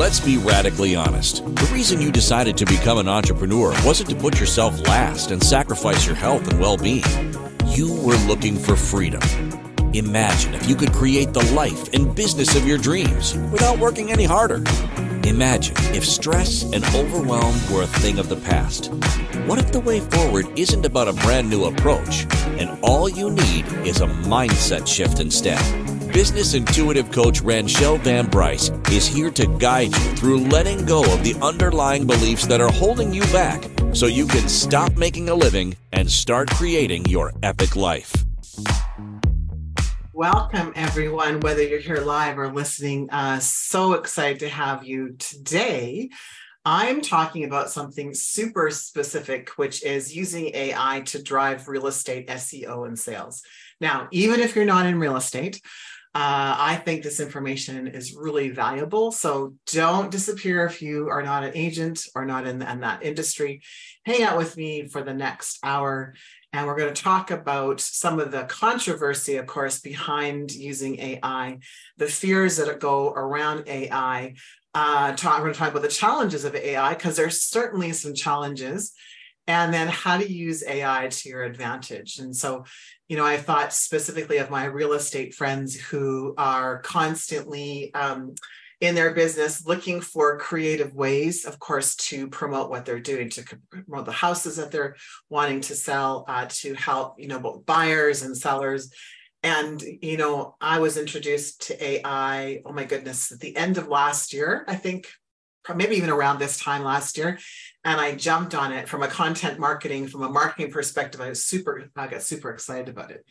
Let's be radically honest. The reason you decided to become an entrepreneur wasn't to put yourself last and sacrifice your health and well being. You were looking for freedom. Imagine if you could create the life and business of your dreams without working any harder. Imagine if stress and overwhelm were a thing of the past. What if the way forward isn't about a brand new approach and all you need is a mindset shift instead? Business intuitive coach Ranchelle Van Bryce is here to guide you through letting go of the underlying beliefs that are holding you back so you can stop making a living and start creating your epic life. Welcome, everyone, whether you're here live or listening. Uh, so excited to have you today. I'm talking about something super specific, which is using AI to drive real estate SEO and sales. Now, even if you're not in real estate, uh, I think this information is really valuable. So don't disappear if you are not an agent or not in, in that industry. Hang out with me for the next hour. And we're going to talk about some of the controversy, of course, behind using AI, the fears that go around AI. Uh, talk, we're going to talk about the challenges of AI because there's certainly some challenges and then how to use AI to your advantage. And so you know, I thought specifically of my real estate friends who are constantly um, in their business looking for creative ways, of course, to promote what they're doing, to promote the houses that they're wanting to sell, uh, to help, you know, both buyers and sellers. And, you know, I was introduced to AI, oh my goodness, at the end of last year, I think, maybe even around this time last year and I jumped on it from a content marketing, from a marketing perspective. I was super, I got super excited about it.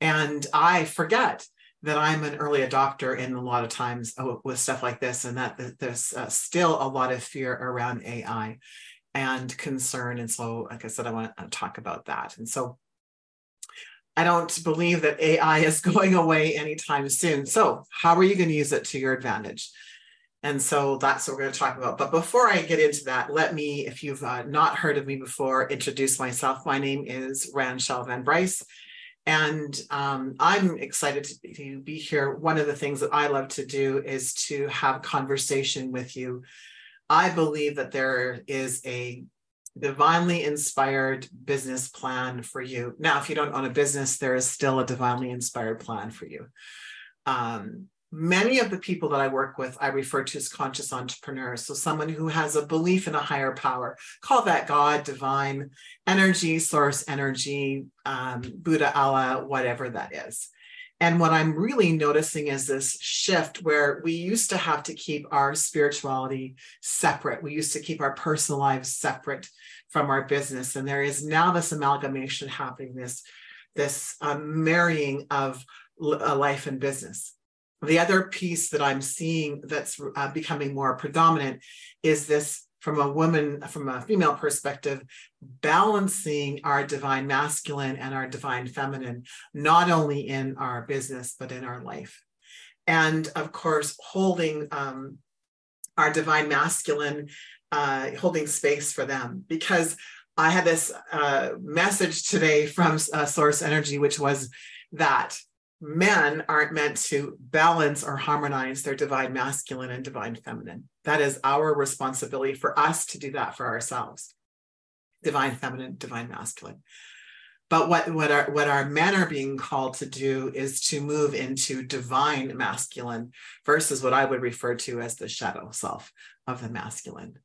And I forget that I'm an early adopter in a lot of times with stuff like this, and that there's uh, still a lot of fear around AI and concern. And so, like I said, I want to talk about that. And so, I don't believe that AI is going away anytime soon. So, how are you going to use it to your advantage? And so that's what we're going to talk about. But before I get into that, let me, if you've uh, not heard of me before, introduce myself. My name is Ranchelle Van Bryce, and um, I'm excited to, to be here. One of the things that I love to do is to have conversation with you. I believe that there is a divinely inspired business plan for you. Now, if you don't own a business, there is still a divinely inspired plan for you. Um, many of the people that I work with, I refer to as conscious entrepreneurs. So, someone who has a belief in a higher power, call that God, divine energy, source energy, um, Buddha, Allah, whatever that is. And what I'm really noticing is this shift where we used to have to keep our spirituality separate. We used to keep our personal lives separate from our business. And there is now this amalgamation happening, this, this um, marrying of life and business. The other piece that I'm seeing that's uh, becoming more predominant is this from a woman, from a female perspective, balancing our divine masculine and our divine feminine, not only in our business, but in our life. And of course, holding um, our divine masculine, uh, holding space for them. Because I had this uh, message today from uh, Source Energy, which was that men aren't meant to balance or harmonize their divine masculine and divine feminine. That is our responsibility for us to do that for ourselves. Divine feminine, divine masculine. But what, what, our, what our men are being called to do is to move into divine masculine versus what I would refer to as the shadow self of the masculine.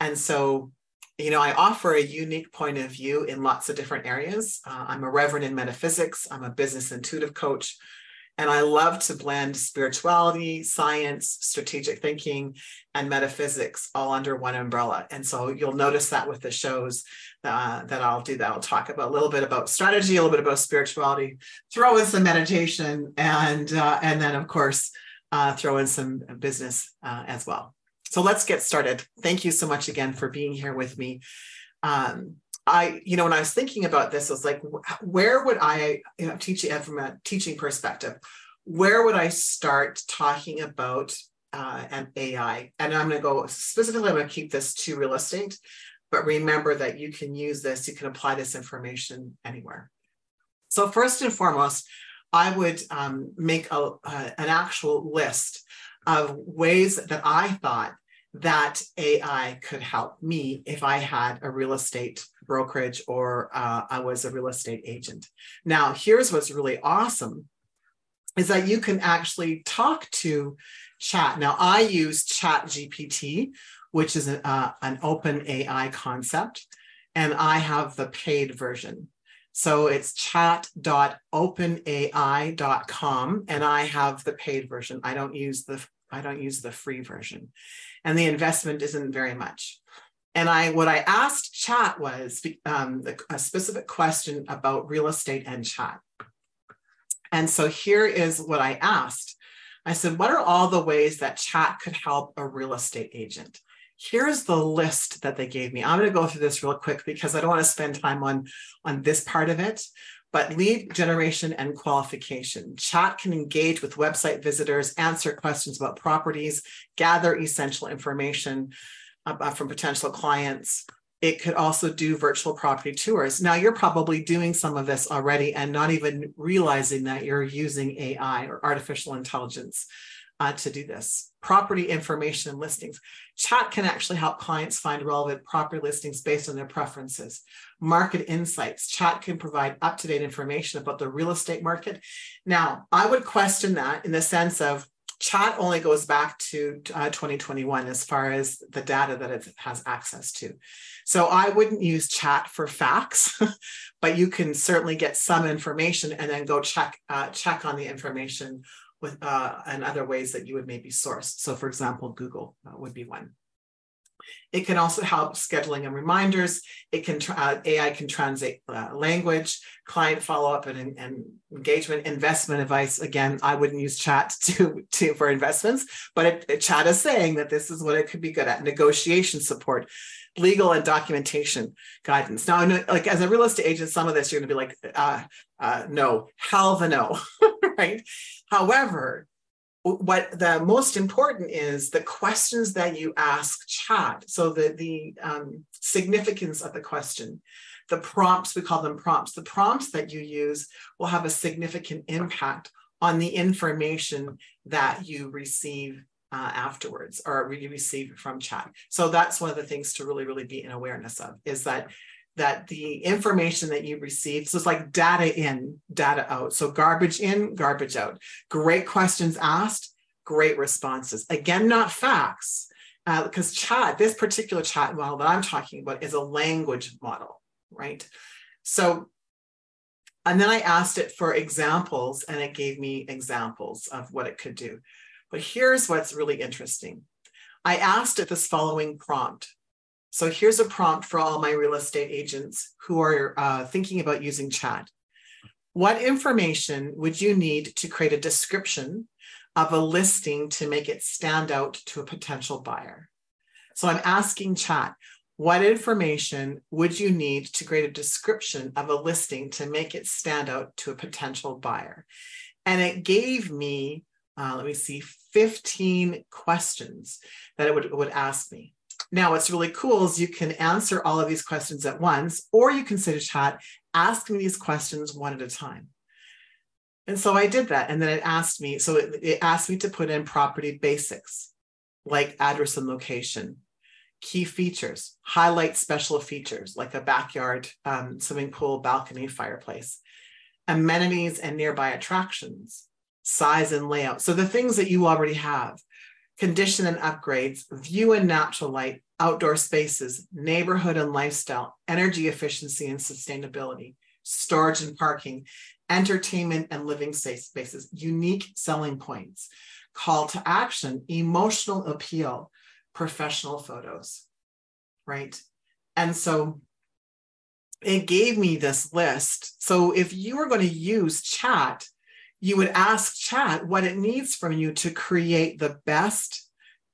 And so you know, I offer a unique point of view in lots of different areas. Uh, I'm a reverend in metaphysics, I'm a business intuitive coach, and I love to blend spirituality, science, strategic thinking, and metaphysics all under one umbrella. And so you'll notice that with the shows uh, that I'll do that. I'll talk about a little bit about strategy, a little bit about spirituality, throw in some meditation, and uh, and then of course uh, throw in some business uh, as well. So let's get started. Thank you so much again for being here with me. Um, I, you know, when I was thinking about this, I was like, where would I, you know, teaching from a teaching perspective, where would I start talking about uh, an AI? And I'm going to go specifically, I'm going to keep this to real estate, but remember that you can use this, you can apply this information anywhere. So first and foremost, I would um, make a, uh, an actual list of ways that I thought that AI could help me if I had a real estate brokerage or uh, I was a real estate agent. Now, here's what's really awesome is that you can actually talk to chat. Now, I use Chat GPT, which is an, uh, an open AI concept, and I have the paid version. So it's chat.openai.com, and I have the paid version. I don't use the I don't use the free version, and the investment isn't very much. And I what I asked chat was um, a specific question about real estate and chat. And so here is what I asked. I said, what are all the ways that chat could help a real estate agent? Here's the list that they gave me. I'm going to go through this real quick because I don't want to spend time on, on this part of it. But lead generation and qualification. Chat can engage with website visitors, answer questions about properties, gather essential information uh, from potential clients, it could also do virtual property tours. Now, you're probably doing some of this already and not even realizing that you're using AI or artificial intelligence uh, to do this. Property information and listings. Chat can actually help clients find relevant property listings based on their preferences. Market insights. Chat can provide up to date information about the real estate market. Now, I would question that in the sense of chat only goes back to uh, 2021 as far as the data that it has access to. So I wouldn't use chat for facts, but you can certainly get some information and then go check uh, check on the information with uh, and other ways that you would maybe source. So for example, Google uh, would be one. It can also help scheduling and reminders. It can uh, AI can translate uh, language, client follow up and, and, engagement, investment advice. Again, I wouldn't use chat to, to for investments, but it, it, chat is saying that this is what it could be good at. Negotiation support, legal and documentation guidance. Now, like as a real estate agent, some of this you're going to be like, uh, uh, no, hell the no, right? However, what the most important is the questions that you ask chat so the the um, significance of the question the prompts we call them prompts the prompts that you use will have a significant impact on the information that you receive uh, afterwards or you receive from chat so that's one of the things to really really be in awareness of is that that the information that you receive, so it's like data in, data out. So garbage in, garbage out. Great questions asked, great responses. Again, not facts, because uh, chat, this particular chat model that I'm talking about is a language model, right? So, and then I asked it for examples and it gave me examples of what it could do. But here's what's really interesting. I asked at this following prompt so here's a prompt for all my real estate agents who are uh, thinking about using chat. What information would you need to create a description of a listing to make it stand out to a potential buyer? So I'm asking chat, what information would you need to create a description of a listing to make it stand out to a potential buyer? And it gave me, uh, let me see, 15 questions that it would, would ask me. Now, what's really cool is you can answer all of these questions at once, or you can sit a chat, ask me these questions one at a time. And so I did that. And then it asked me, so it, it asked me to put in property basics like address and location, key features, highlight special features like a backyard, um, swimming pool, balcony, fireplace, amenities and nearby attractions, size and layout. So the things that you already have condition and upgrades, view and natural light, outdoor spaces, neighborhood and lifestyle, energy efficiency and sustainability, storage and parking, entertainment and living spaces, unique selling points, call to action, emotional appeal, professional photos, right? And so it gave me this list. So if you were going to use chat you would ask chat what it needs from you to create the best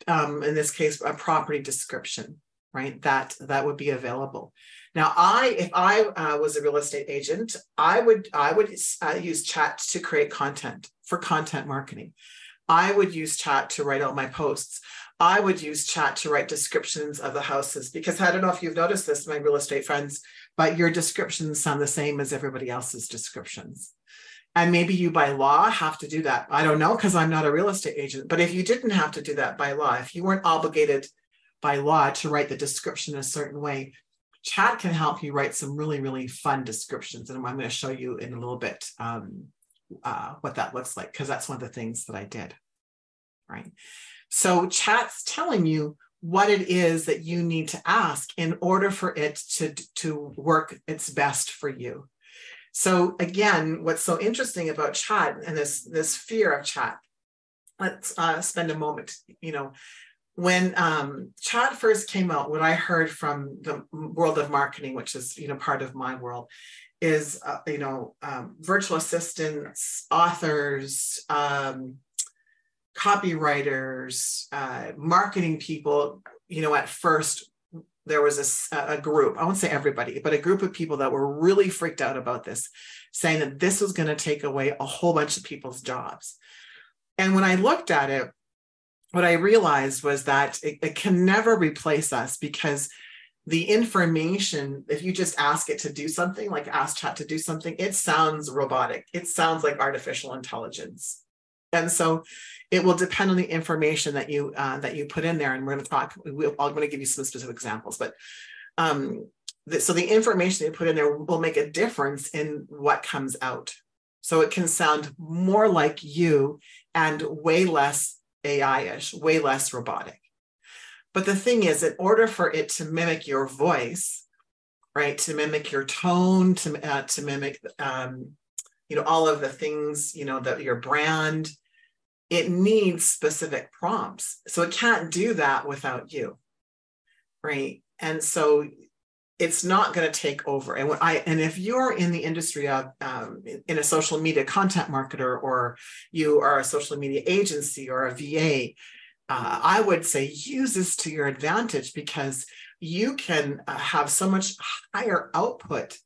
um, in this case a property description right? That that would be available. Now i if i uh, was a real estate agent i would i would uh, use chat to create content for content marketing. I would use chat to write out my posts. I would use chat to write descriptions of the houses because i don't know if you've noticed this my real estate friends but your descriptions sound the same as everybody else's descriptions And maybe you by law have to do that. I don't know because I'm not a real estate agent. But if you didn't have to do that by law, if you weren't obligated by law to write the description a certain way, chat can help you write some really, really fun descriptions. And I'm going to show you in a little bit um, uh, what that looks like because that's one of the things that I did. Right. So chat's telling you what it is that you need to ask in order for it to, to work its best for you. So again, what's so interesting about chat and this this fear of chat, let's uh, spend a moment. You know, when um, chat first came out, what I heard from the world of marketing, which is you know part of my world, is uh, you know um, virtual assistants, authors. Um, copywriters, uh, marketing people, you know, at first there was a, a, group, I won't say everybody, but a group of people that were really freaked out about this, saying that this was going to take away a whole bunch of people's jobs. And when I looked at it, what I realized was that it, it can never replace us because the information, if you just ask it to do something, like ask chat to do something, it sounds robotic. It sounds like artificial intelligence. And so it will depend on the information that you uh, that you put in there. And we're going to talk. we I'm going to give you some specific examples, but um, so the information you put in there will make a difference in what comes out. So it can sound more like you and way less AI-ish, way less robotic. But the thing is, in order for it to mimic your voice, right, to mimic your tone, to uh, to mimic, um, you know, all of the things, you know, that your brand, it needs specific prompts. So it can't do that without you. Right. And so it's not going to take over. And when I and if you're in the industry of um, in a social media content marketer or you are a social media agency or a VA, uh, I would say use this to your advantage because you can uh, have so much higher output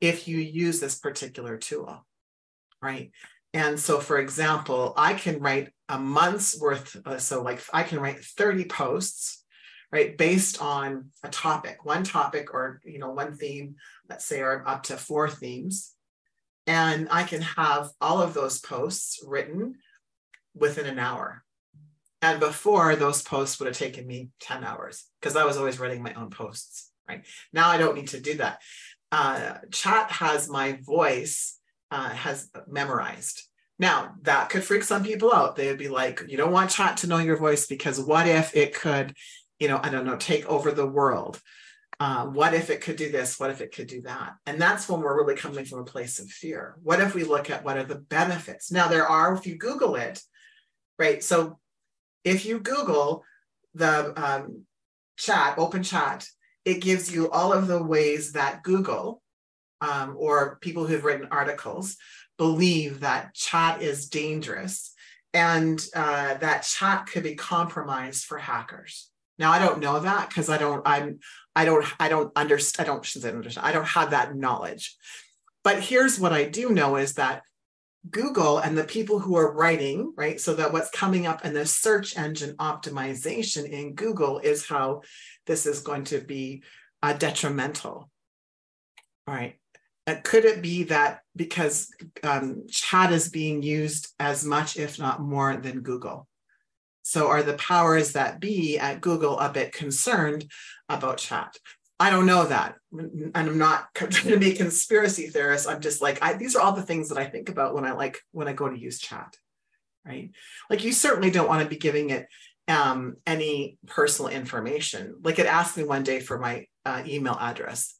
if you use this particular tool, right? And so, for example, I can write a month's worth. Uh, so, like, I can write 30 posts, right, based on a topic, one topic or, you know, one theme, let's say, or up to four themes. And I can have all of those posts written within an hour. And before, those posts would have taken me 10 hours because I was always writing my own posts, right? Now I don't need to do that. Uh, chat has my voice uh, has memorized. Now, that could freak some people out. They would be like, you don't want chat to know your voice because what if it could, you know, I don't know, take over the world? Uh, what if it could do this? What if it could do that? And that's when we're really coming from a place of fear. What if we look at what are the benefits? Now, there are, if you Google it, right? So if you Google the um, chat, open chat, it gives you all of the ways that Google um, or people who've written articles believe that chat is dangerous and uh, that chat could be compromised for hackers. Now I don't know that because I don't I'm I don't I don't understand I don't understand I don't have that knowledge. But here's what I do know is that Google and the people who are writing, right? So that what's coming up in the search engine optimization in Google is how this is going to be uh, detrimental. All right. Uh, could it be that because um, chat is being used as much, if not more, than Google? So are the powers that be at Google a bit concerned about chat? I don't know that. And I'm not trying to be a conspiracy theorist. I'm just like, I, these are all the things that I think about when I like, when I go to use chat, right? Like you certainly don't want to be giving it um, any personal information. Like it asked me one day for my uh, email address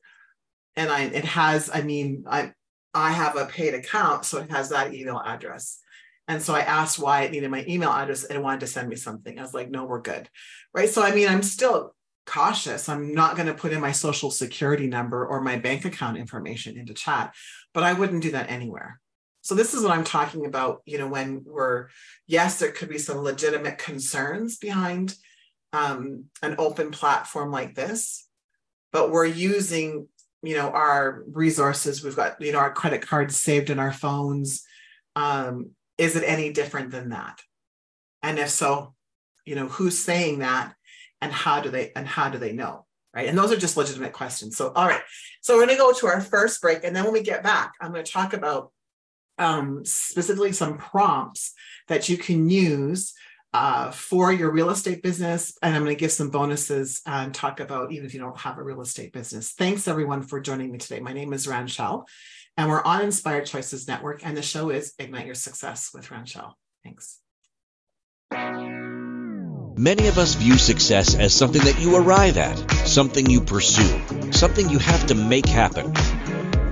and I it has, I mean, I I have a paid account, so it has that email address. And so I asked why it needed my email address and wanted to send me something. I was like, no, we're good. Right. So I mean, I'm still cautious. I'm not going to put in my social security number or my bank account information into chat, but I wouldn't do that anywhere. So this is what I'm talking about, you know, when we're, yes, there could be some legitimate concerns behind um, an open platform like this, but we're using you know our resources we've got you know our credit cards saved in our phones. Um, is it any different than that? And if so you know who's saying that and how do they and how do they know right? And those are just legitimate questions. So all right. So we're going to go to our first break and then when we get back i'm going to talk about um, specifically some prompts that you can use uh, for your real estate business. And I'm going to give some bonuses and talk about even if you don't have a real estate business. Thanks everyone for joining me today. My name is Ranchelle and we're on Inspired Choices Network and the show is Ignite Your Success with Ranchelle. Thanks. Many of us view success as something that you arrive at, something you pursue, something you have to make happen.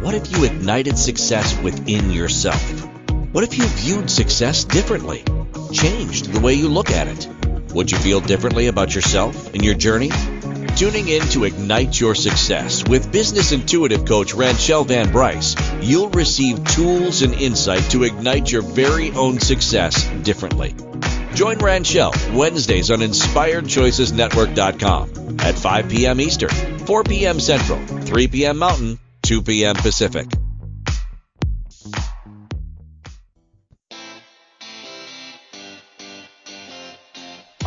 What if you ignited success within yourself? What if you viewed success differently? changed the way you look at it? Would you feel differently about yourself and your journey? Tuning in to Ignite Your Success with business intuitive coach Ranchelle Van Bryce, you'll receive tools and insight to ignite your very own success differently. Join Ranchelle Wednesdays on InspiredChoicesNetwork.com at 5 p.m. Eastern, 4 p.m. Central, 3 p.m. Mountain, 2 p.m. Pacific.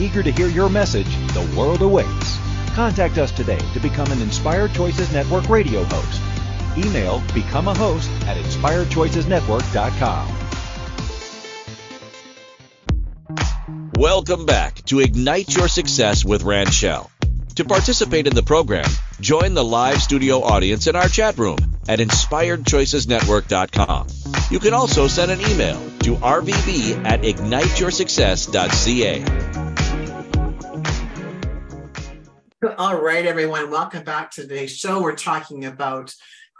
Eager to hear your message, the world awaits. Contact us today to become an Inspired Choices Network radio host. Email become a host at inspiredchoicesnetwork.com. Welcome back to Ignite Your Success with Ranchelle. To participate in the program, join the live studio audience in our chat room at inspiredchoicesnetwork.com. You can also send an email to rvb at igniteyoursuccess.ca. All right, everyone, welcome back to today's show. We're talking about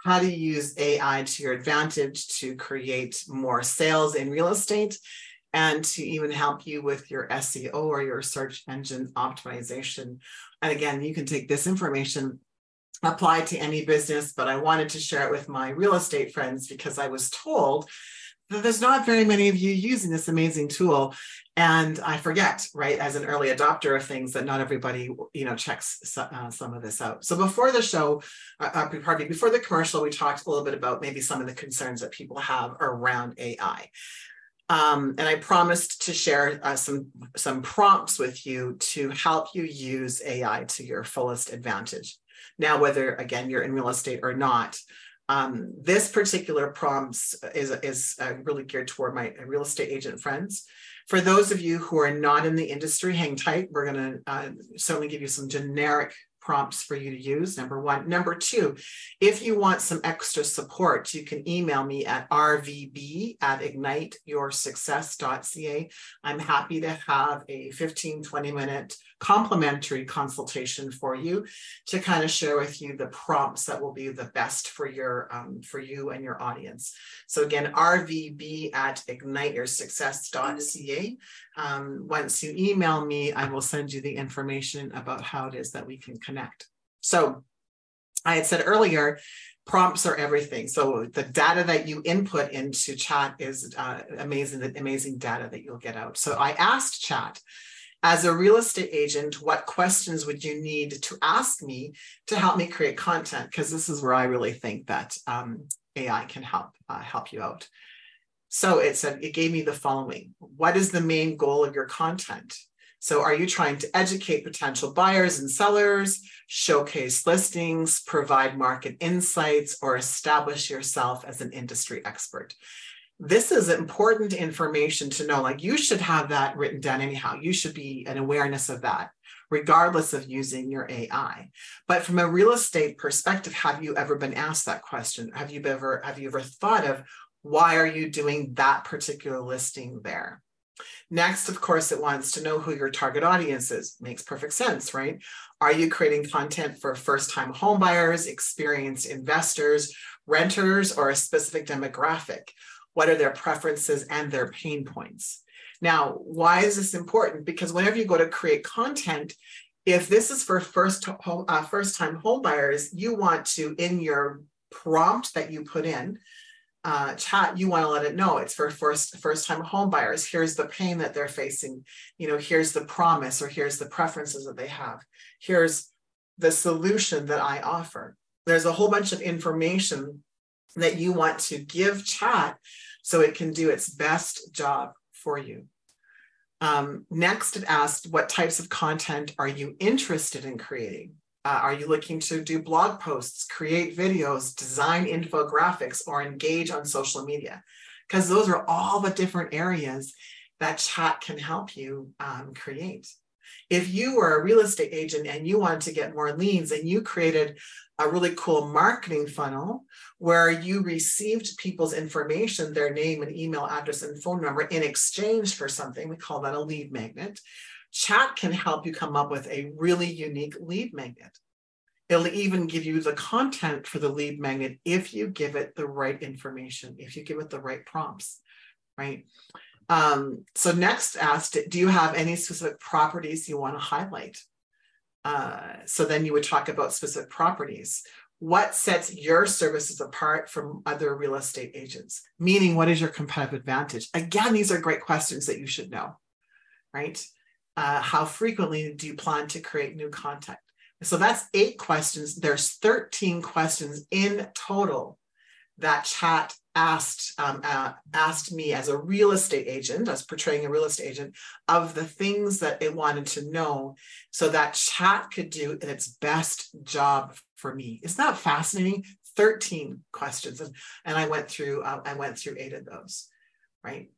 how to use AI to your advantage to create more sales in real estate and to even help you with your SEO or your search engine optimization. And again, you can take this information apply to any business, but I wanted to share it with my real estate friends because I was told there's not very many of you using this amazing tool and i forget right as an early adopter of things that not everybody you know checks uh, some of this out so before the show uh, uh before the commercial we talked a little bit about maybe some of the concerns that people have around ai um, and I promised to share uh, some some prompts with you to help you use AI to your fullest advantage. Now, whether again you're in real estate or not, um, this particular prompts is, is uh, really geared toward my real estate agent friends. For those of you who are not in the industry, hang tight. We're going to uh, certainly give you some generic prompts for you to use, number one. Number two, if you want some extra support, you can email me at rvb at igniteyoursuccess.ca. I'm happy to have a 15, 20 minute complimentary consultation for you to kind of share with you the prompts that will be the best for your um, for you and your audience. So again, rvb at igniteyoursuccess.ca. Um, once you email me, I will send you the information about how it is that we can connect. So I had said earlier, prompts are everything. So the data that you input into chat is uh, amazing, the amazing data that you'll get out. So I asked chat, as a real estate agent, what questions would you need to ask me to help me create content? Because this is where I really think that um, AI can help uh, help you out. So it said it gave me the following: What is the main goal of your content? So are you trying to educate potential buyers and sellers, showcase listings, provide market insights, or establish yourself as an industry expert? This is important information to know. Like you should have that written down anyhow. You should be an awareness of that, regardless of using your AI. But from a real estate perspective, have you ever been asked that question? Have you ever have you ever thought of why are you doing that particular listing there? Next, of course, it wants to know who your target audience is. Makes perfect sense, right? Are you creating content for first time homebuyers, experienced investors, renters, or a specific demographic? What are their preferences and their pain points. Now, why is this important? Because whenever you go to create content, if this is for first home, uh, first time home buyers, you want to in your prompt that you put in, uh, chat, you want to let it know it's for first first time home buyers. Here's the pain that they're facing. You know, here's the promise or here's the preferences that they have. Here's the solution that I offer. There's a whole bunch of information that you want to give chat so it can do its best job for you. Um, next, it asked, what types of content are you interested in creating? Uh, are you looking to do blog posts, create videos, design infographics, or engage on social media? Because those are all the different areas that chat can help you um, create. If you were a real estate agent and you wanted to get more leads and you created a really cool marketing funnel where you received people's information, their name and email address and phone number in exchange for something, we call that a lead magnet Chat can help you come up with a really unique lead magnet. It'll even give you the content for the lead magnet if you give it the right information, if you give it the right prompts, right? Um, so next asked, do you have any specific properties you want to highlight? Uh, so then you would talk about specific properties. What sets your services apart from other real estate agents? Meaning, what is your competitive advantage? Again, these are great questions that you should know, right? uh, how frequently do you plan to create new content? So that's eight questions. There's 13 questions in total that chat asked um, uh, asked me as a real estate agent, as portraying a real estate agent, of the things that it wanted to know, so that chat could do its best job for me. Isn't that fascinating? 13 questions, and, and I went through uh, I went through eight of those, right?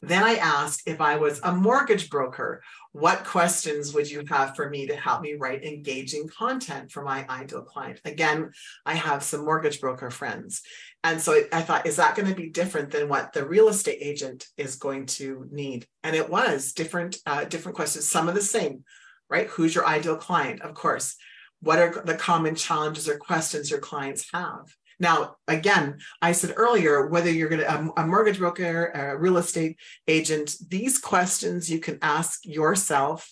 Then I asked if I was a mortgage broker, what questions would you have for me to help me write engaging content for my ideal client? Again, I have some mortgage broker friends. And so I thought, is that going to be different than what the real estate agent is going to need? And it was different, uh, different questions, some of the same, right? Who's your ideal client? Of course. What are the common challenges or questions your clients have? Now, again, I said earlier, whether you're going to a, a mortgage broker, a real estate agent, these questions you can ask yourself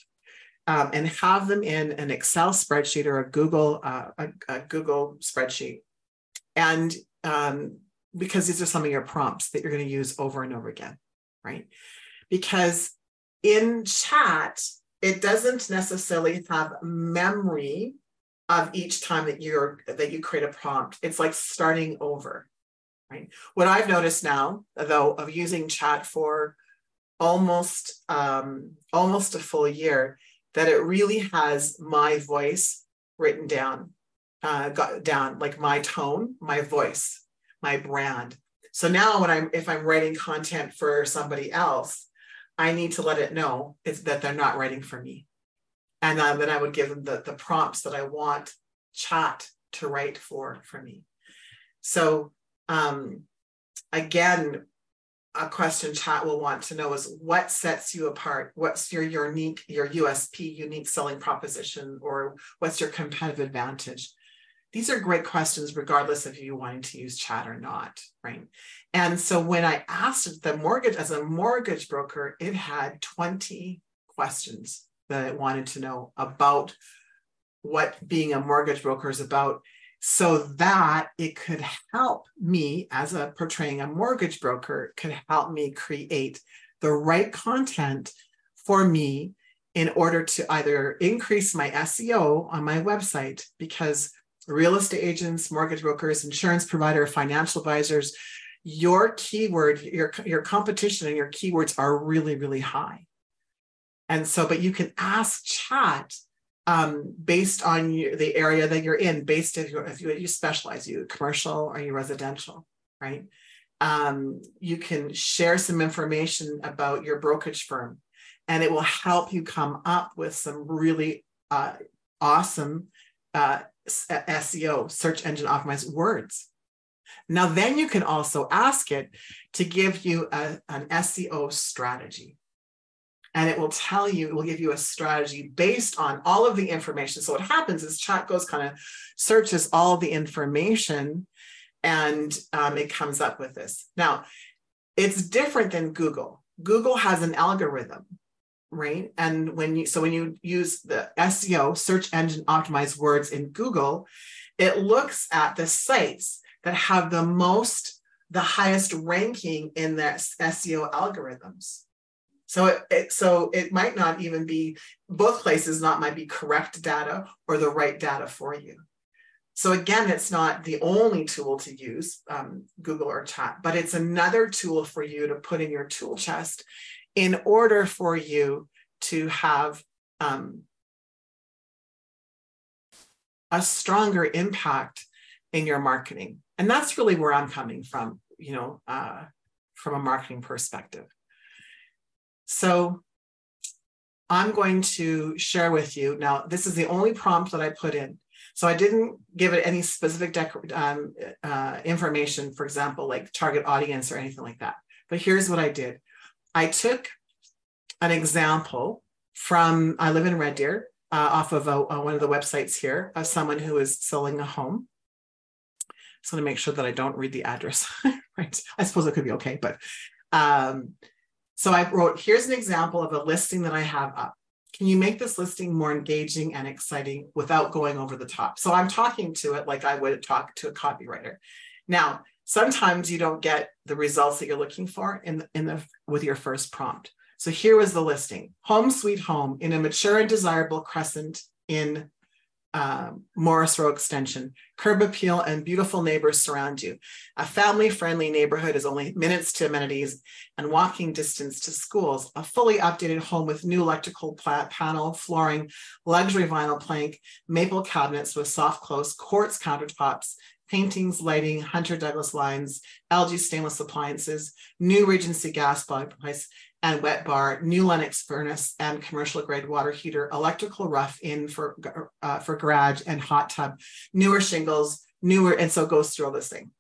um, and have them in an Excel spreadsheet or a Google uh, a, a, Google spreadsheet, and um, because these are some of your prompts that you're going to use over and over again, right? Because in chat, it doesn't necessarily have memory of each time that you're that you create a prompt. It's like starting over, right? What I've noticed now, though, of using chat for almost um, almost a full year, that it really has my voice written down, uh, got down like my tone, my voice, my brand. So now when I'm if I'm writing content for somebody else, I need to let it know it's that they're not writing for me and uh, then I would give them the, the prompts that I want chat to write for for me. So um, again, a question chat will want to know is what sets you apart? What's your unique, your USP, unique selling proposition, or what's your competitive advantage? These are great questions, regardless of you wanting to use chat or not, right? And so when I asked the mortgage as a mortgage broker, it had 20 questions that I wanted to know about what being a mortgage broker is about so that it could help me as a portraying a mortgage broker could help me create the right content for me in order to either increase my SEO on my website because real estate agents, mortgage brokers, insurance provider, financial advisors, your keyword, your, your competition and your keywords are really, really high. And so, but you can ask chat um, based on you, the area that you're in, based if, you if you, you specialize, you commercial or you residential, right? Um, you can share some information about your brokerage firm, and it will help you come up with some really uh, awesome uh, SEO, search engine optimized words. Now, then you can also ask it to give you a, an SEO strategy and it will tell you, it will give you a strategy based on all of the information. So what happens is chat goes kind of searches all the information and um, it comes up with this. Now, it's different than Google. Google has an algorithm, right? And when you, so when you use the SEO, search engine optimized words in Google, it looks at the sites that have the most, the highest ranking in their SEO algorithms. So it, it, so it might not even be both places not might be correct data or the right data for you. So again, it's not the only tool to use, um, Google or chat, but it's another tool for you to put in your tool chest in order for you to have um, a stronger impact in your marketing. And that's really where I'm coming from, you know, uh, from a marketing perspective. So I'm going to share with you now, this is the only prompt that I put in. So I didn't give it any specific um, uh, information, for example, like target audience or anything like that. But here's what I did. I took an example from, I live in Red Deer, uh, off of a, a, one of the websites here, of someone who is selling a home. Just want to make sure that I don't read the address, right? I suppose it could be okay, but um, so I wrote, here's an example of a listing that I have up. Can you make this listing more engaging and exciting without going over the top? So I'm talking to it like I would talk to a copywriter. Now, sometimes you don't get the results that you're looking for in the, in the with your first prompt. So here was the listing: home sweet home in a mature and desirable crescent in uh, Morrisroe Extension. Curb appeal and beautiful neighbors surround you. A family friendly neighborhood is only minutes to amenities and walking distance to schools. A fully updated home with new electrical panel, flooring, luxury vinyl plank, maple cabinets with soft close, quartz countertops, paintings, lighting, Hunter Douglas lines, LG stainless appliances, new Regency gas fireplace, and wet bar, new Lennox furnace and commercial grade water heater, electrical rough in for, uh, for garage and hot tub, newer shingles, newer, and so goes through all this thing.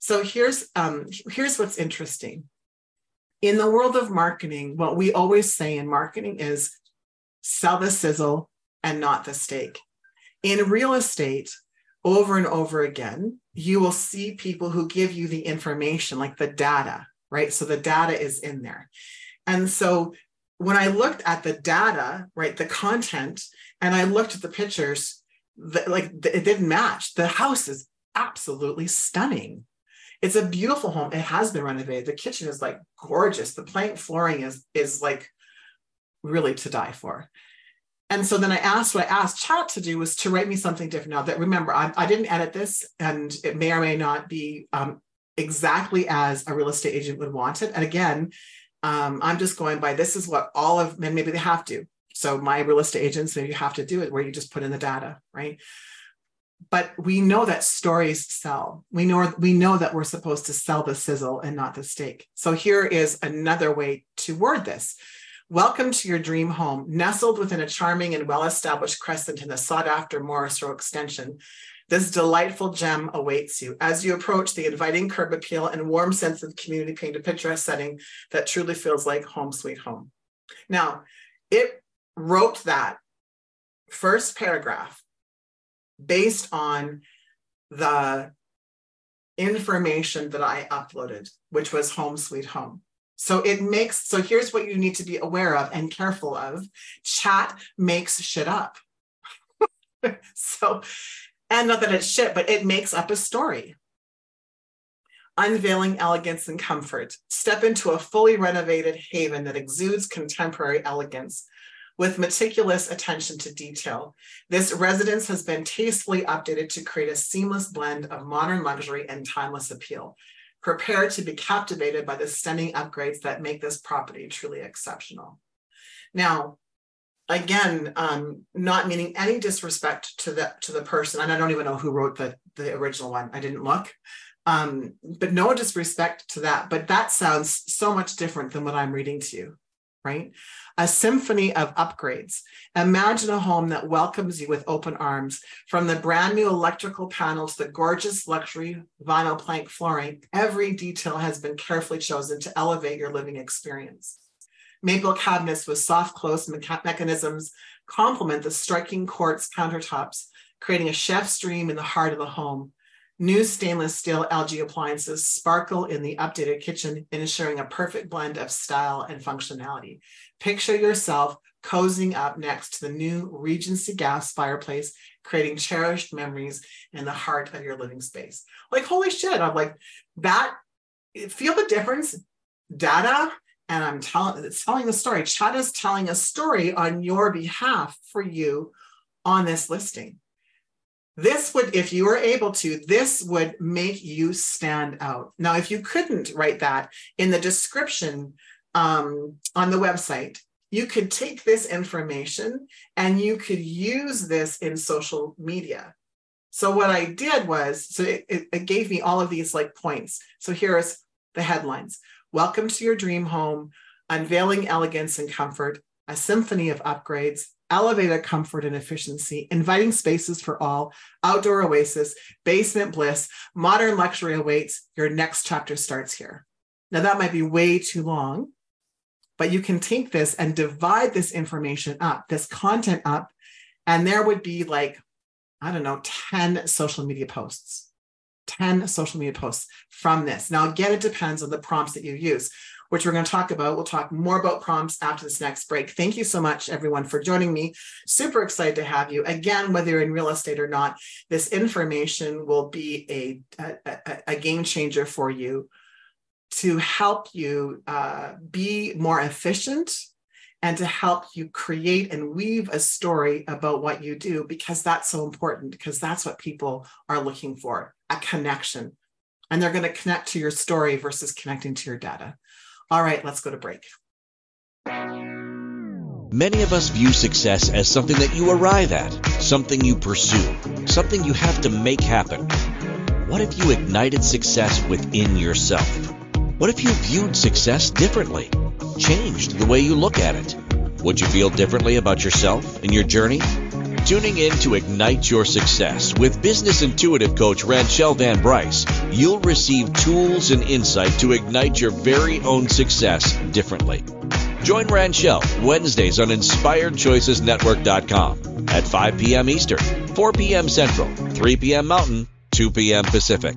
So here's, um, here's what's interesting. In the world of marketing, what we always say in marketing is sell the sizzle and not the steak. In real estate, over and over again, you will see people who give you the information, like the data, right? So the data is in there. And so when I looked at the data, right, the content, and I looked at the pictures, the, like it didn't match. The house is absolutely stunning. It's a beautiful home. It has been renovated. The kitchen is like gorgeous. The plank flooring is is like really to die for. And so then I asked what I asked chat to do was to write me something different. Now that remember, I, I didn't edit this, and it may or may not be um, exactly as a real estate agent would want it. And again, um, I'm just going by this is what all of men maybe they have to. So my real estate agents, maybe you have to do it where you just put in the data, right? But we know that stories sell. We know we know that we're supposed to sell the sizzle and not the steak. So here is another way to word this. Welcome to your dream home, nestled within a charming and well-established crescent in the sought-after Morrisroe extension. This delightful gem awaits you as you approach the inviting curb appeal and warm sense of community paint a picturesque setting that truly feels like home sweet home. Now, it wrote that first paragraph based on the information that I uploaded, which was home sweet home. So it makes, so here's what you need to be aware of and careful of. Chat makes shit up. so and not that it's shit, but it makes up a story. Unveiling elegance and comfort. Step into a fully renovated haven that exudes contemporary elegance with meticulous attention to detail. This residence has been tastefully updated to create a seamless blend of modern luxury and timeless appeal. Prepare to be captivated by the stunning upgrades that make this property truly exceptional. Now, again, um, not meaning any disrespect to the to the person, and I don't even know who wrote the the original one. I didn't look, um, but no disrespect to that. But that sounds so much different than what I'm reading to you, right? A symphony of upgrades. Imagine a home that welcomes you with open arms. From the brand new electrical panels to the gorgeous luxury vinyl plank flooring, every detail has been carefully chosen to elevate your living experience. Maple cabinets with soft close mecha- mechanisms complement the striking quartz countertops, creating a chef's dream in the heart of the home. New stainless steel LG appliances sparkle in the updated kitchen, ensuring a perfect blend of style and functionality. Picture yourself cozying up next to the new Regency gas fireplace, creating cherished memories in the heart of your living space. Like, holy shit, I'm like, that, feel the difference? Data, and I'm telling, telling the story. Chat is telling a story on your behalf for you on this listing. This would, if you were able to, this would make you stand out. Now, if you couldn't write that in the description um, on the website, you could take this information and you could use this in social media. So what I did was, so it, it, gave me all of these like points. So here's the headlines. Welcome to your dream home, unveiling elegance and comfort, a symphony of upgrades, elevated comfort and efficiency, inviting spaces for all, outdoor oasis, basement bliss, modern luxury awaits. Your next chapter starts here. Now, that might be way too long, but you can take this and divide this information up, this content up, and there would be like, I don't know, 10 social media posts. 10 social media posts from this. Now, again, it depends on the prompts that you use which we're going to talk about. We'll talk more about prompts after this next break. Thank you so much, everyone, for joining me. Super excited to have you. Again, whether you're in real estate or not, this information will be a, a, a game changer for you to help you uh, be more efficient and to help you create and weave a story about what you do because that's so important because that's what people are looking for a connection and they're going to connect to your story versus connecting to your data all right, let's go to break. Many of us view success as something that you arrive at, something you pursue, something you have to make happen. What if you ignited success within yourself? What if you viewed success differently, changed the way you look at it? Would you feel differently about yourself and your journey? Tuning in to Ignite Your Success with business intuitive coach Ranchelle Van Bryce, you'll receive tools and insight to ignite your very own success differently. Join Ranchelle Wednesdays on InspiredChoicesNetwork.com at 5 p.m. Eastern, 4 p.m. Central, 3 p.m. Mountain, 2 p.m. Pacific.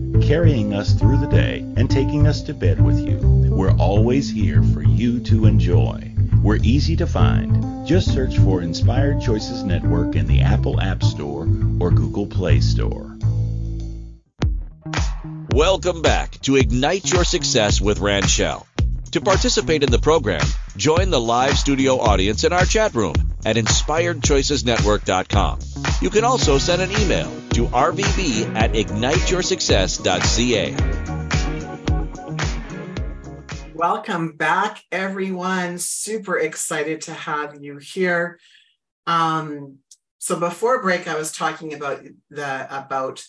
carrying us through the day, and taking us to bed with you, we're always here for you to enjoy. We're easy to find. Just search for Inspired Choices Network in the Apple App Store or Google Play Store. Welcome back to Ignite Your Success with Ranchelle. To participate in the program, join the live studio audience in our chat room at inspiredchoicesnetwork.com. You can also send an email to rvb at igniteyoursuccess.ca. Welcome back, everyone. Super excited to have you here. Um, so before break, I was talking about the about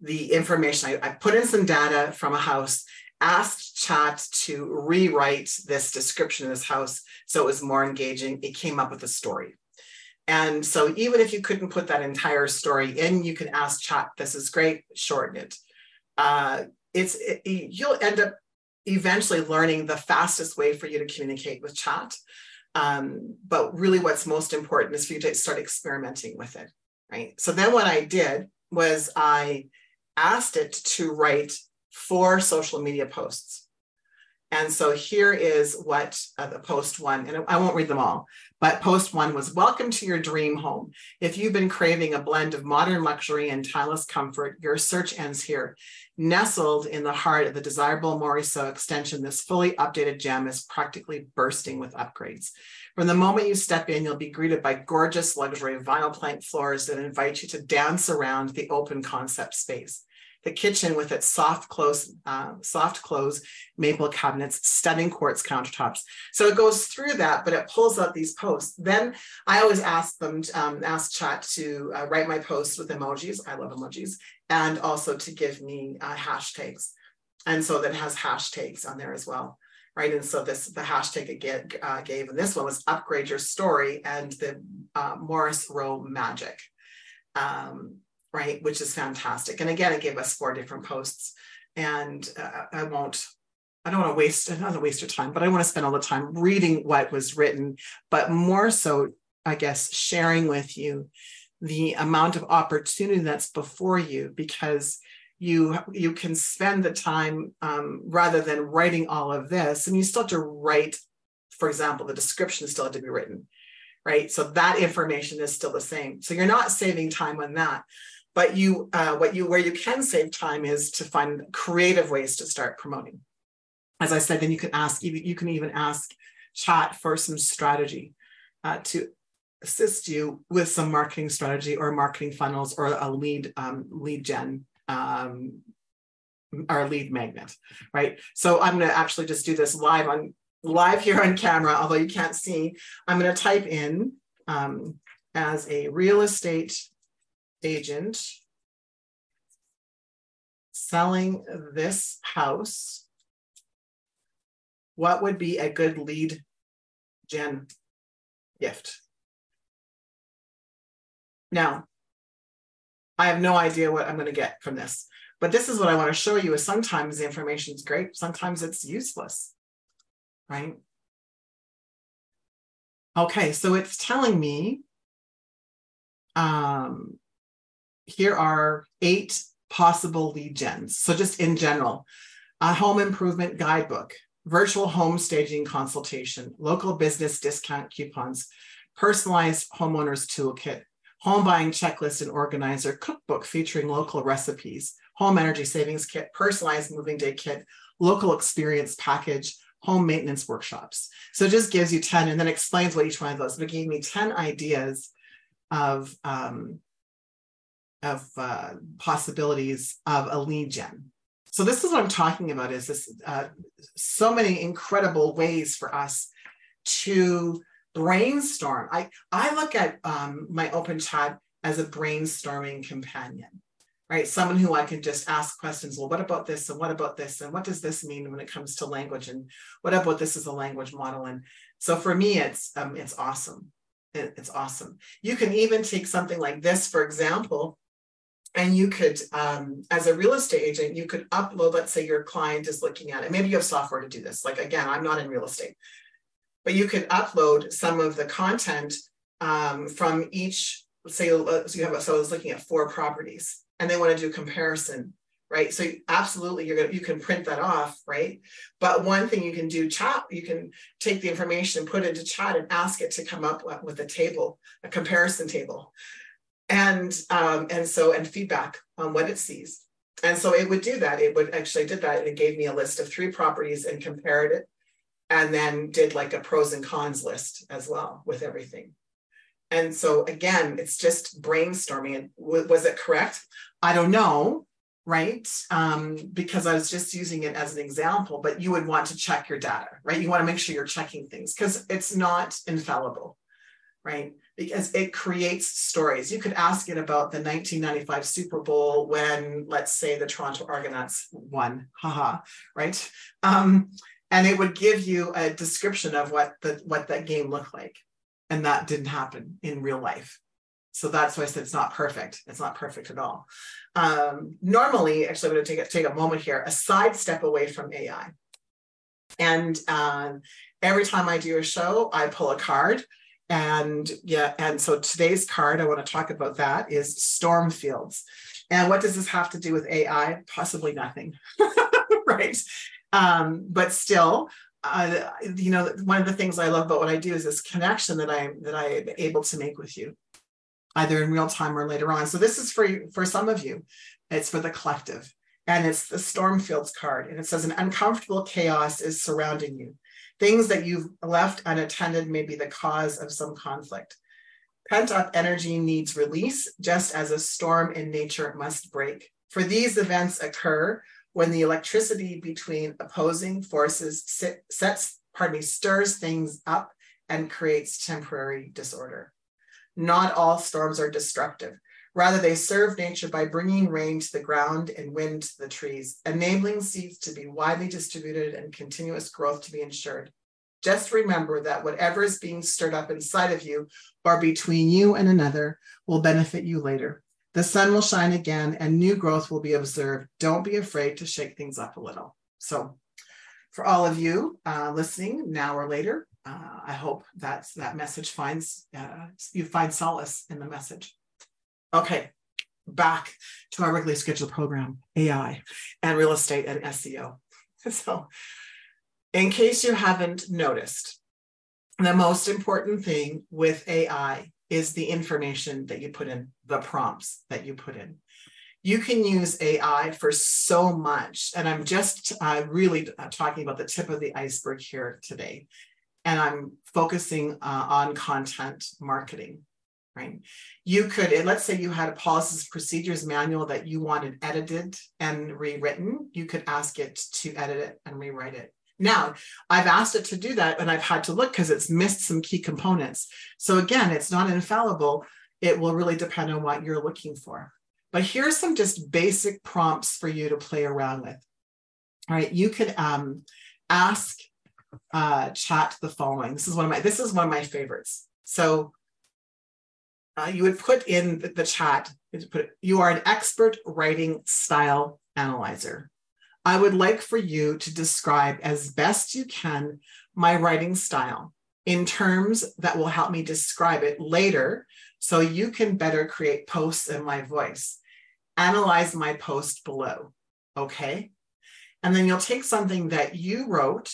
the information. I, I put in some data from a house asked chat to rewrite this description of this house so it was more engaging it came up with a story and so even if you couldn't put that entire story in you can ask chat this is great shorten it. Uh, it's it, you'll end up eventually learning the fastest way for you to communicate with chat. Um, but really what's most important is for you to start experimenting with it right? So then what i did was i asked it to write four social media posts. And so here is what uh, the post one, and I won't read them all, but post one was Welcome to your dream home. If you've been craving a blend of modern luxury and timeless comfort, your search ends here. Nestled in the heart of the desirable Morrisroe extension, this fully updated gem is practically bursting with upgrades. From the moment you step in, you'll be greeted by gorgeous luxury vinyl plank floors that invite you to dance around the open concept space the kitchen with its soft close, uh, soft close maple cabinets, stunning quartz countertops. So it goes through that, but it pulls out these posts. Then I always ask them, um, ask chat to uh, write my posts with emojis. I love emojis, and also to give me uh, hashtags. And so that has hashtags on there as well. right? And so this the hashtag it get, uh, gave, and this one was upgrade your story and the uh, Morrisroe magic, um, right? Which is fantastic. And again, it gave us four different posts, and uh, I won't. I don't want to waste, another waste of time, but I want to spend all the time reading what was written, but more so, I guess, sharing with you the amount of opportunity that's before you because you you can spend the time um, rather than writing all of this and you still have to write for example the description still had to be written right so that information is still the same so you're not saving time on that but you uh, what you where you can save time is to find creative ways to start promoting as i said then you can ask you can even ask chat for some strategy uh, to assist you with some marketing strategy or marketing funnels or a lead um, lead gen um, our lead magnet, right? So I'm going to actually just do this live on live here on camera, although you can't see. I'm going to type in um, as a real estate agent selling this house. What would be a good lead gen gift? Now, I have no idea what I'm going to get from this. But this is what I want to show you is sometimes the information is great, sometimes it's useless, right? Okay, so it's telling me um, here are eight possible lead gens. So just in general, a home improvement guidebook, virtual home staging consultation, local business discount coupons, personalized homeowners toolkit, home buying checklist and organizer, cookbook featuring local recipes, home energy savings kit, personalized moving day kit, local experience package, home maintenance workshops. So it just gives you 10 and then explains what each one of those, but it gave me 10 ideas of, um, of uh, possibilities of a lead gen. So this is what I'm talking about is this uh, so many incredible ways for us to brainstorm. I, I look at um, my open chat as a brainstorming companion, right? Someone who I can just ask questions. Well, what about this? And what about this? And what does this mean when it comes to language? And what about this as a language model? And so for me, it's um, it's awesome. It, it's awesome. You can even take something like this, for example, and you could, um, as a real estate agent, you could upload, let's say your client is looking at it. Maybe you have software to do this. Like, again, I'm not in real estate, but you could upload some of the content um, from each, let's say, so you have, a, so I was looking at four properties and they want to do comparison, right? So absolutely, you're gonna, you can print that off, right? But one thing you can do chat, you can take the information and put it into chat and ask it to come up with a table, a comparison table. And, um, and so, and feedback on what it sees. And so it would do that. It would actually did that. And it gave me a list of three properties and compared it and then did like a pros and cons list as well with everything. And so again, it's just brainstorming. Was it correct? I don't know, right? Um, because I was just using it as an example, but you would want to check your data, right? You want to make sure you're checking things because it's not infallible, right? Because it creates stories. You could ask it about the 1995 Super Bowl when, let's say, the Toronto Argonauts won, haha, right? Um, and it would give you a description of what the what that game looked like. And that didn't happen in real life. So that's why i said it's not perfect. It's not perfect at all. Um, normally actually i'm going to take a, take a moment here a side step away from ai and um, every time i do a show i pull a card and yeah and so today's card i want to talk about that is storm fields and what does this have to do with ai possibly nothing right um, but still, uh, you know, one of the things I love about what I do is this connection that I that I'm able to make with you, either in real time or later on. So this is for for some of you, it's for the collective, and it's the storm fields card, and it says an uncomfortable chaos is surrounding you. Things that you've left unattended may be the cause of some conflict. Pent up energy needs release, just as a storm in nature must break. For these events occur when the electricity between opposing forces sit, sets, pardon me, stirs things up and creates temporary disorder. Not all storms are destructive. Rather, they serve nature by bringing rain to the ground and wind to the trees, enabling seeds to be widely distributed and continuous growth to be ensured. Just remember that whatever is being stirred up inside of you or between you and another will benefit you later. The sun will shine again and new growth will be observed. Don't be afraid to shake things up a little. So, for all of you uh, listening now or later, uh, I hope that that message finds uh, you find solace in the message. Okay, back to our regularly scheduled program, AI and real estate and SEO. So, in case you haven't noticed, the most important thing with AI is the information that you put in, the prompts that you put in. You can use AI for so much. And I'm just uh, really uh, talking about the tip of the iceberg here today. And I'm focusing uh, on content marketing, right? You could, let's say you had a policies procedures manual that you wanted edited and rewritten. You could ask it to edit it and rewrite it. Now, I've asked it to do that and I've had to look because it's missed some key components. So again, it's not infallible. It will really depend on what you're looking for. But here's some just basic prompts for you to play around with. All right, you could um, ask uh, chat the following. This is one of my this is one of my favorites. So uh, you would put in the, the chat. Put you are an expert writing style analyzer. I would like for you to describe as best you can my writing style in terms that will help me describe it later so you can better create posts in my voice. Analyze my post below, okay? And then you'll take something that you wrote,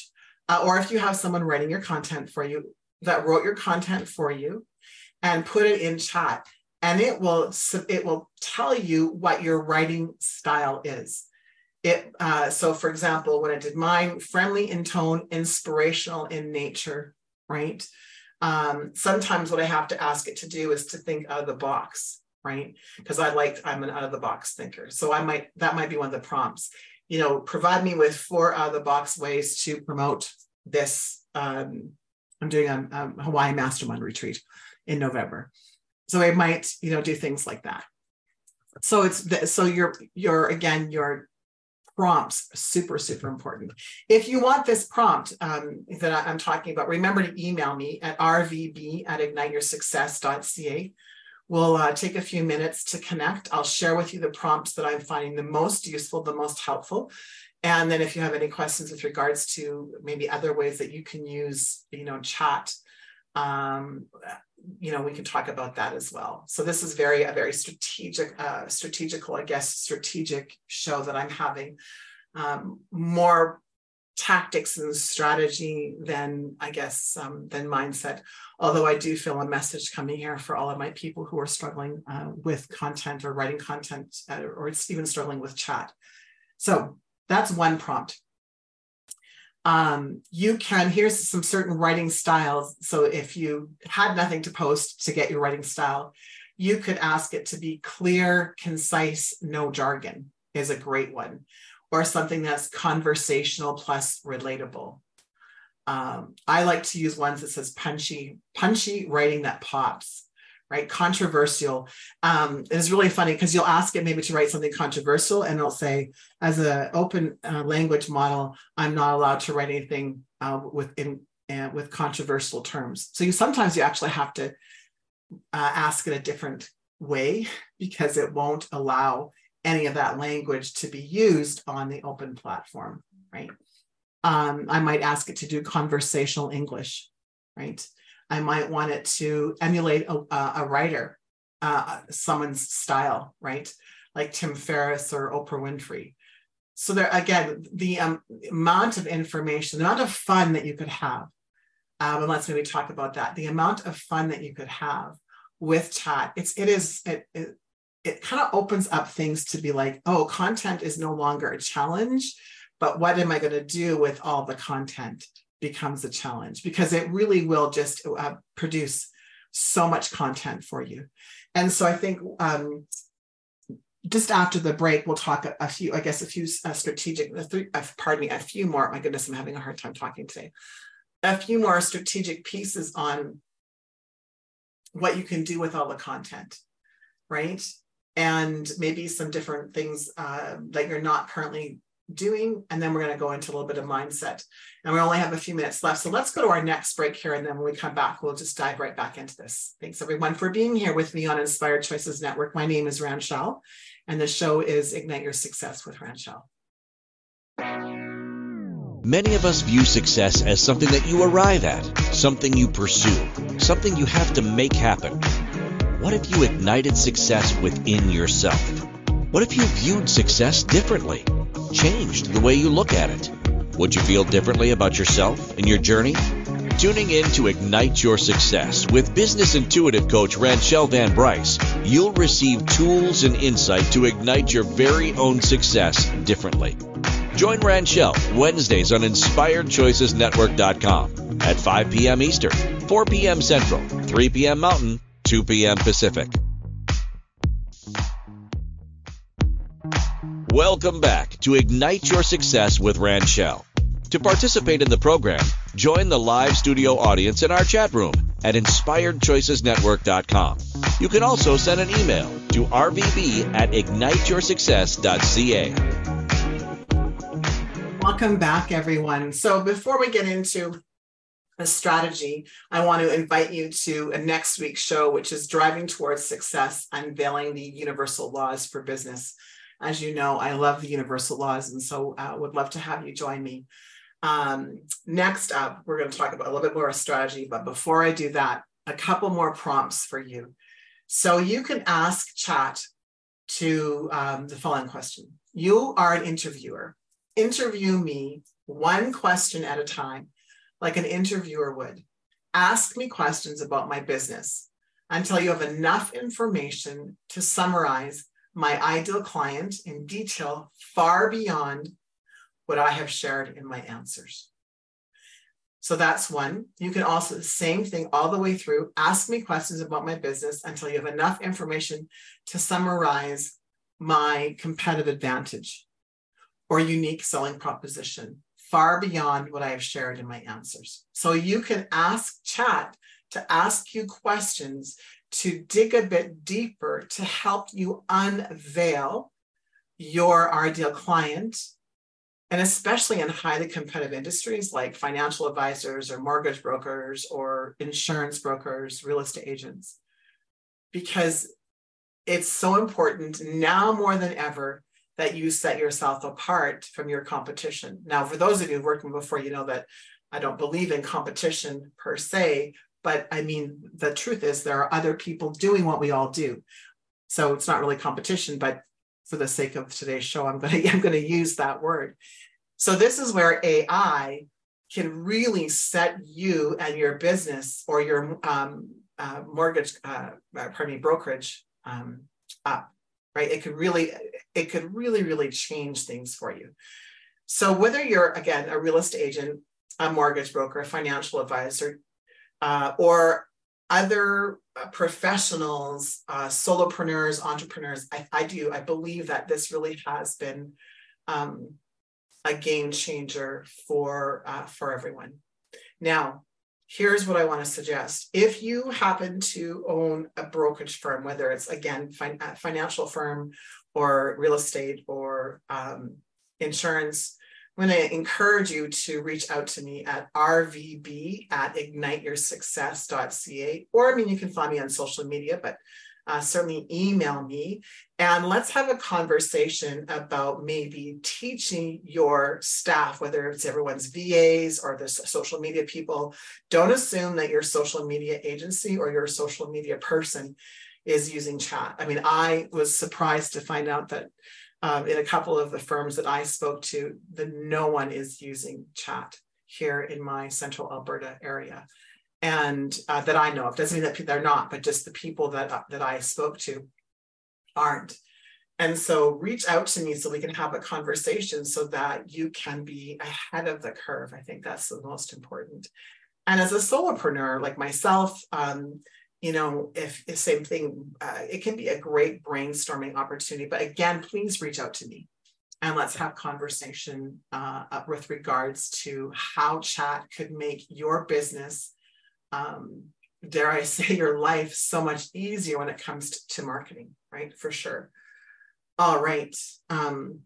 uh, or if you have someone writing your content for you that wrote your content for you, and put it in chat, and it will it will tell you what your writing style is. It uh, so, for example, when I did mine, friendly in tone, inspirational in nature, right? Um, sometimes what I have to ask it to do is to think out of the box, right? Because I like I'm an out of the box thinker, so I might that might be one of the prompts. You know, provide me with four out of the box ways to promote this. Um, I'm doing a, a Hawaii Mastermind retreat in November, so I might you know do things like that. So it's the, so you're you're again you're prompts super super important if you want this prompt um, that i'm talking about remember to email me at rvb at igniteyoursuccess.ca we'll uh, take a few minutes to connect i'll share with you the prompts that i'm finding the most useful the most helpful and then if you have any questions with regards to maybe other ways that you can use you know chat um, you know, we can talk about that as well. So this is very a very strategic, uh, strategical, I guess, strategic show that I'm having. Um, more tactics and strategy than I guess um, than mindset. Although I do feel a message coming here for all of my people who are struggling uh, with content or writing content, uh, or even struggling with chat. So that's one prompt um, you can, here's some certain writing styles. So if you had nothing to post to get your writing style, you could ask it to be clear, concise, no jargon is a great one, or something that's conversational plus relatable. Um, I like to use ones that says punchy, punchy writing that pops right? Controversial. Um, it's really funny because you'll ask it maybe to write something controversial, and it'll say, as an open uh, language model, I'm not allowed to write anything uh, with in, uh, with controversial terms. So you sometimes you actually have to uh, ask it a different way because it won't allow any of that language to be used on the open platform, right? Um, I might ask it to do conversational English, right? I might want it to emulate a, a writer, uh, someone's style, right? Like Tim Ferriss or Oprah Winfrey. So there again, the um, amount of information, the amount of fun that you could have, um, and let's maybe talk about that. The amount of fun that you could have with chat, it's it is it, it it kind of opens up things to be like, oh, content is no longer a challenge, but what am I going to do with all the content? becomes a challenge because it really will just uh, produce so much content for you. And so I think um, just after the break, we'll talk a, a few, I guess, a few uh, strategic, uh, three, uh, pardon me, a few more. My goodness, I'm having a hard time talking today. A few more strategic pieces on what you can do with all the content, right? And maybe some different things uh, that you're not currently doing. And then we're going to go into a little bit of mindset. And we only have a few minutes left. So let's go to our next break here. And then when we come back, we'll just dive right back into this. Thanks everyone for being here with me on Inspired Choices Network. My name is Ranchelle, and the show is Ignite Your Success with Ranchelle. Many of us view success as something that you arrive at, something you pursue, something you have to make happen. What if you ignited success within yourself? What if you viewed success differently? Changed the way you look at it? Would you feel differently about yourself and your journey? Tuning in to Ignite Your Success with business intuitive coach Ranchelle Van Bryce, you'll receive tools and insight to ignite your very own success differently. Join Ranchelle Wednesdays on InspiredChoicesNetwork.com at 5 p.m. Eastern, 4 p.m. Central, 3 p.m. Mountain, 2 p.m. Pacific. Welcome back to Ignite Your Success with Ranchelle. To participate in the program, join the live studio audience in our chat room at inspiredchoicesnetwork.com. You can also send an email to rvb at igniteyoursuccess.ca. Welcome back, everyone. So before we get into a strategy, I want to invite you to a next week's show, which is Driving Towards Success, Unveiling the Universal Laws for Business. As you know, I love the universal laws, and so uh, would love to have you join me. Um, next up, we're going to talk about a little bit more strategy, but before I do that, a couple more prompts for you. So you can ask chat to um, the following question. You are an interviewer. Interview me one question at a time like an interviewer would. Ask me questions about my business until you have enough information to summarize my ideal client in detail far beyond what I have shared in my answers. So that's one. You can also, the same thing all the way through, ask me questions about my business until you have enough information to summarize my competitive advantage or unique selling proposition far beyond what I have shared in my answers. So you can ask chat to ask you questions to dig a bit deeper to help you unveil your ideal client. And especially in highly competitive industries like financial advisors or mortgage brokers or insurance brokers, real estate agents, because it's so important now more than ever that you set yourself apart from your competition. Now, for those of you working before, you know that I don't believe in competition per se, but I mean, the truth is there are other people doing what we all do. So it's not really competition, but for the sake of today's show, I'm going to, I'm going to use that word. So this is where AI can really set you and your business or your um, uh, mortgage, uh, pardon me, brokerage um, up right? It could really it could really really change things for you. So whether you're again a real estate agent a mortgage broker a financial advisor uh, or other uh, professionals uh, solopreneurs entrepreneurs I, I, do i believe that this really has been um, a game changer for uh, for everyone. Now here's what I want to suggest. If you happen to own a brokerage firm, whether it's again fin- financial firm or real estate or um, insurance, I'm going to encourage you to reach out to me at rvb at igniteyoursuccess.ca. Or, I mean, you can find me on social media, but uh, certainly email me and let's have a conversation about maybe teaching your staff, whether it's everyone's VAs or the social media people. Don't assume that your social media agency or your social media person is using chat. I mean, I was surprised to find out that um, in a couple of the firms that I spoke to, that no one is using chat here in my central Alberta area and uh, that I know of. Doesn't mean that they're not, but just the people that uh, that I spoke to aren't. And so reach out to me so we can have a conversation so that you can be ahead of the curve. I think that's the most important. And as a solopreneur like myself, um, you know, if the same thing, uh, it can be a great brainstorming opportunity. But again, please reach out to me and let's have conversation uh, with regards to how chat could make your business um, dare I say, your life so much easier when it comes to, to marketing, right? For sure. All right. Um,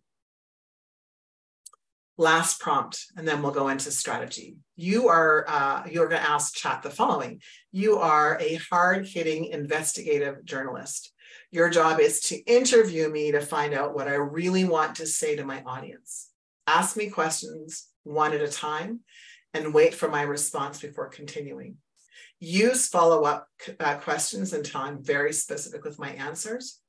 last prompt, and then we'll go into strategy. You are uh, you're going to ask chat the following. You are a hard-hitting investigative journalist. Your job is to interview me to find out what I really want to say to my audience. Ask me questions one at a time and wait for my response before continuing. Use follow-up uh, questions until I'm very specific with my answers.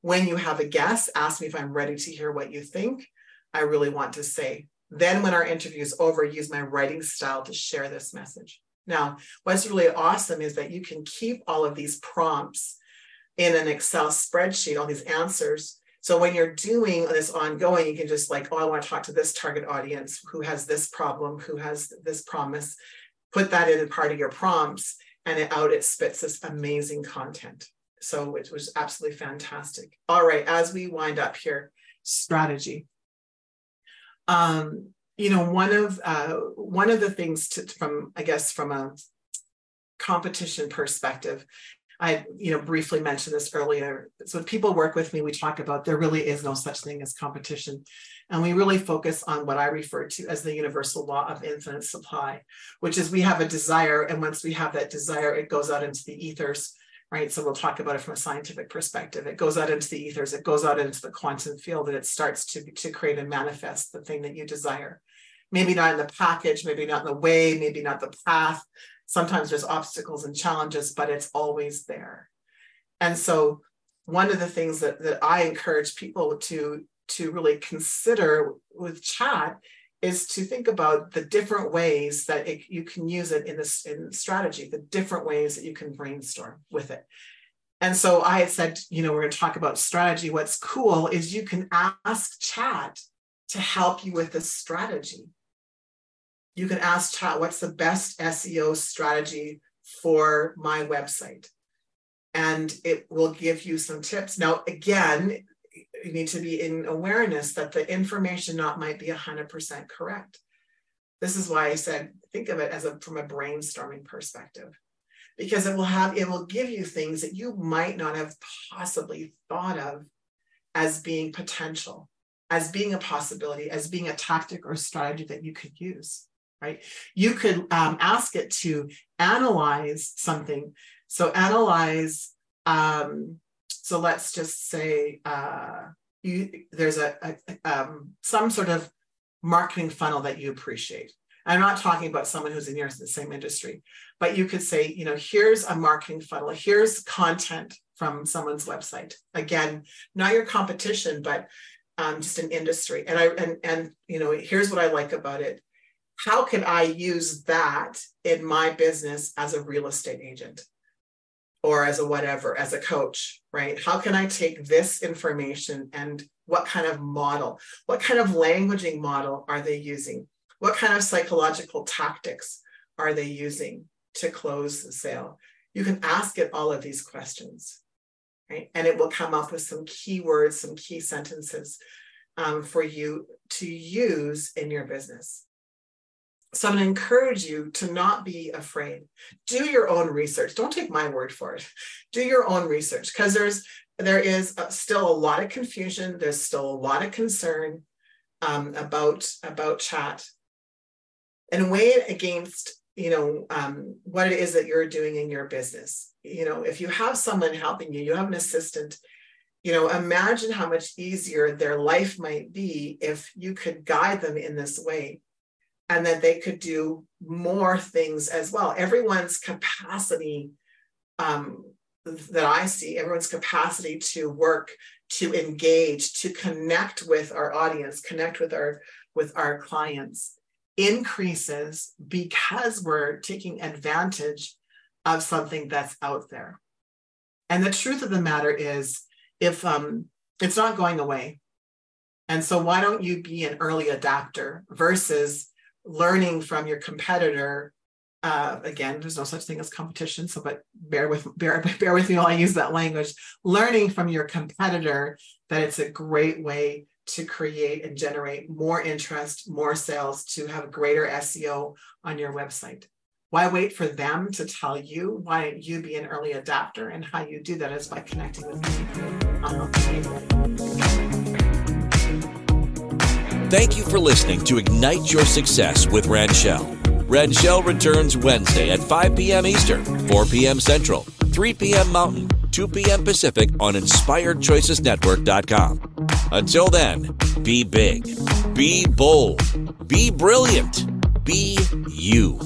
When you have a guess, ask me if I'm ready to hear what you think I really want to say. Then, when our interview is over, use my writing style to share this message. Now, what's really awesome is that you can keep all of these prompts in an Excel spreadsheet, all these answers. So when you're doing this ongoing, you can just like, oh, I want to talk to this target audience who has this problem, who has this promise, put that in part of your prompts, and it, out it spits this amazing content. So it was absolutely fantastic. All right, as we wind up here, strategy. Um, you know, one of uh, one of the things to, from I guess from a competition perspective, I you know briefly mentioned this earlier. So when people work with me, we talk about there really is no such thing as competition, and we really focus on what I refer to as the universal law of infinite supply, which is we have a desire, and once we have that desire, it goes out into the ethers right? So we'll talk about it from a scientific perspective. It goes out into the ethers, it goes out into the quantum field, and it starts to, to create and manifest the thing that you desire. Maybe not in the package, maybe not in the way, maybe not the path. Sometimes there's obstacles and challenges, but it's always there. And so one of the things that, that I encourage people to, to really consider with chat is to think about the different ways that it, you can use it in this in strategy, the different ways that you can brainstorm with it. And so I had said, you know, we're going to talk about strategy. What's cool is you can ask chat to help you with the strategy. You can ask chat, what's the best SEO strategy for my website? And it will give you some tips. Now, again, you need to be in awareness that the information not might be 100% correct. This is why I said think of it as a from a brainstorming perspective. Because it will have it will give you things that you might not have possibly thought of as being potential as being a possibility as being a tactic or strategy that you could use right? You could um, ask it to analyze something. So analyze um, so let's just say uh, you, there's a, a um, some sort of marketing funnel that you appreciate. I'm not talking about someone who's in your the same industry, but you could say, you know, here's a marketing funnel, here's content from someone's website. Again, not your competition, but um, just an industry. And I and and you know, here's what I like about it. How can I use that in my business as a real estate agent? Or as a whatever, as a coach, right? How can I take this information and what kind of model, what kind of languaging model are they using? What kind of psychological tactics are they using to close the sale? You can ask it all of these questions, right? And it will come up with some keywords, some key sentences um, for you to use in your business. So I'm going to encourage you to not be afraid. Do your own research. Don't take my word for it. Do your own research because there's there is still a lot of confusion. There's still a lot of concern um, about about chat, and weigh it against you know um, what it is that you're doing in your business. You know, if you have someone helping you, you have an assistant. You know, imagine how much easier their life might be if you could guide them in this way and that they could do more things as well. Everyone's capacity um, that I see, everyone's capacity to work, to engage, to connect with our audience, connect with our with our clients increases because we're taking advantage of something that's out there. And the truth of the matter is, if um, it's not going away, and so why don't you be an early adapter versus learning from your competitor uh, again, there's no such thing as competition. So, but bear with bear, bear with me while I use that language. Learning from your competitor that it's a great way to create and generate more interest, more sales, to have greater SEO on your website. Why wait for them to tell you? Why you be an early adapter? And how you do that is by connecting with me. Um, Thank you for listening to Ignite Your Success with Ranchelle. Ranchelle returns Wednesday at 5 p.m. Eastern, 4 p.m. Central, 3 p.m. Mountain, 2 p.m. Pacific on InspiredChoicesNetwork.com. Until then, be big, be bold, be brilliant, be you.